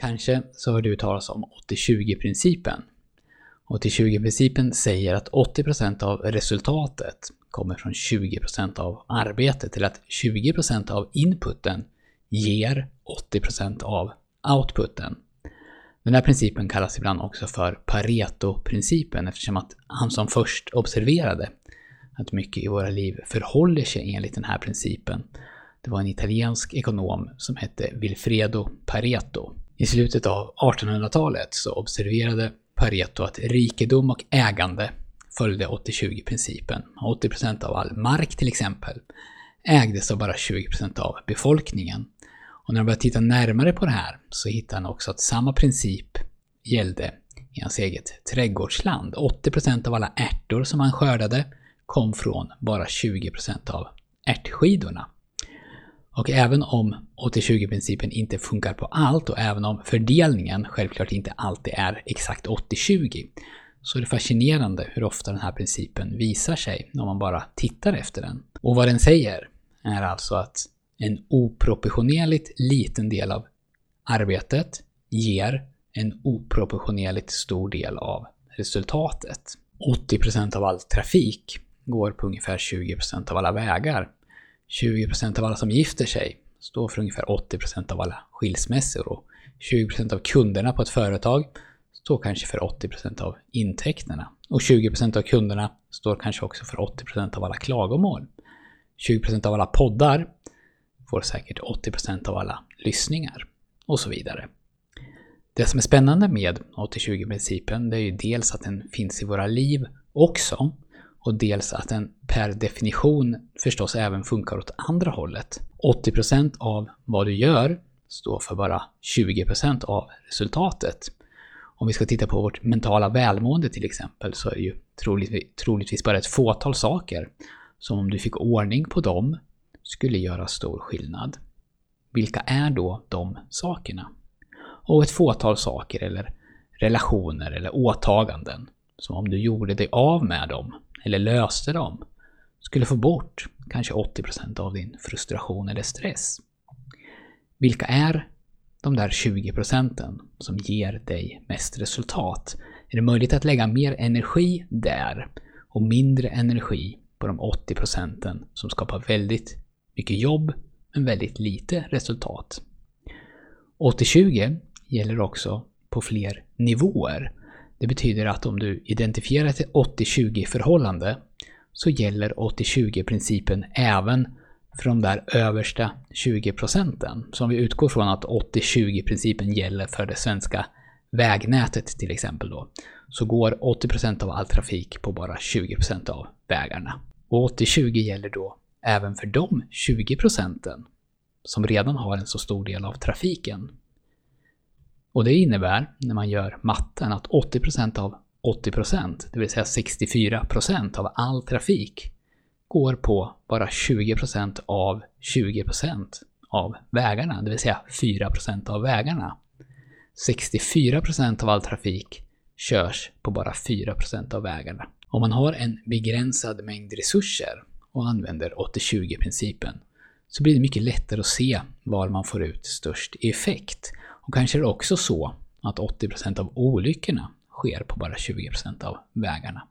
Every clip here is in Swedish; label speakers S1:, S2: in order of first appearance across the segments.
S1: Kanske så har du talas om 80-20-principen. 80-20-principen säger att 80% av resultatet kommer från 20% av arbetet, eller att 20% av inputen ger 80% av outputen. Den här principen kallas ibland också för Pareto-principen eftersom att han som först observerade att mycket i våra liv förhåller sig enligt den här principen. Det var en italiensk ekonom som hette Vilfredo Pareto. I slutet av 1800-talet så observerade Pareto att rikedom och ägande följde 80-20-principen. 80% av all mark till exempel ägdes av bara 20% av befolkningen. Och när han började titta närmare på det här så hittade han också att samma princip gällde i hans eget trädgårdsland. 80% av alla ärtor som han skördade kom från bara 20% av ärtskidorna. Och även om 80-20-principen inte funkar på allt och även om fördelningen självklart inte alltid är exakt 80-20 så är det fascinerande hur ofta den här principen visar sig när man bara tittar efter den. Och vad den säger är alltså att en oproportionerligt liten del av arbetet ger en oproportionerligt stor del av resultatet. 80% av all trafik går på ungefär 20% av alla vägar. 20% av alla som gifter sig står för ungefär 80% av alla skilsmässor och 20% av kunderna på ett företag står kanske för 80% av intäkterna. Och 20% av kunderna står kanske också för 80% av alla klagomål. 20% av alla poddar får säkert 80% av alla lyssningar. Och så vidare. Det som är spännande med 80-20-principen det är ju dels att den finns i våra liv också och dels att den per definition förstås även funkar åt andra hållet. 80% av vad du gör står för bara 20% av resultatet. Om vi ska titta på vårt mentala välmående till exempel så är det ju troligtvis bara ett fåtal saker som om du fick ordning på dem skulle göra stor skillnad. Vilka är då de sakerna? Och ett fåtal saker eller relationer eller åtaganden som om du gjorde dig av med dem eller löste dem skulle få bort kanske 80% av din frustration eller stress. Vilka är de där 20 procenten som ger dig mest resultat? Är det möjligt att lägga mer energi där och mindre energi på de 80 procenten som skapar väldigt mycket jobb men väldigt lite resultat? 80-20 gäller också på fler nivåer. Det betyder att om du identifierar ett 80-20 förhållande så gäller 80-20 principen även för de där översta 20 procenten. Så om vi utgår från att 80-20 principen gäller för det svenska vägnätet till exempel då, så går 80% av all trafik på bara 20% av vägarna. Och 80-20 gäller då även för de 20 procenten som redan har en så stor del av trafiken. Och det innebär, när man gör matten, att 80% av 80%, det vill säga 64% av all trafik, går på bara 20% av 20% av vägarna, det vill säga 4% av vägarna. 64% av all trafik körs på bara 4% av vägarna. Om man har en begränsad mängd resurser och använder 80-20-principen så blir det mycket lättare att se var man får ut störst effekt. Och kanske är det också så att 80% av olyckorna sker på bara 20% av vägarna.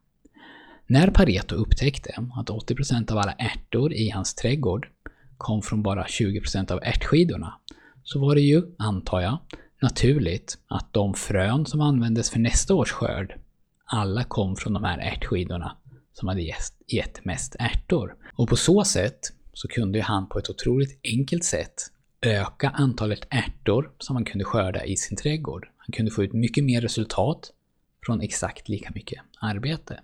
S1: När Pareto upptäckte att 80% av alla ärtor i hans trädgård kom från bara 20% av ärtskidorna så var det ju, antar jag, naturligt att de frön som användes för nästa års skörd alla kom från de här ärtskidorna som hade gett mest ärtor. Och på så sätt så kunde ju han på ett otroligt enkelt sätt öka antalet ärtor som man kunde skörda i sin trädgård. Han kunde få ut mycket mer resultat från exakt lika mycket arbete.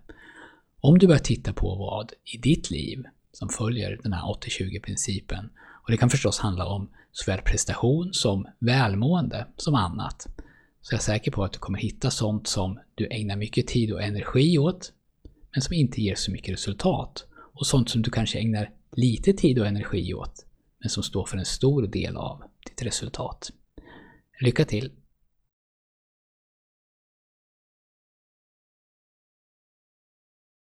S1: Om du börjar titta på vad i ditt liv som följer den här 80-20 principen, och det kan förstås handla om såväl prestation som välmående som annat, så är jag säker på att du kommer hitta sånt som du ägnar mycket tid och energi åt, men som inte ger så mycket resultat. Och sånt som du kanske ägnar lite tid och energi åt, men som står för en stor del av ditt resultat. Lycka till!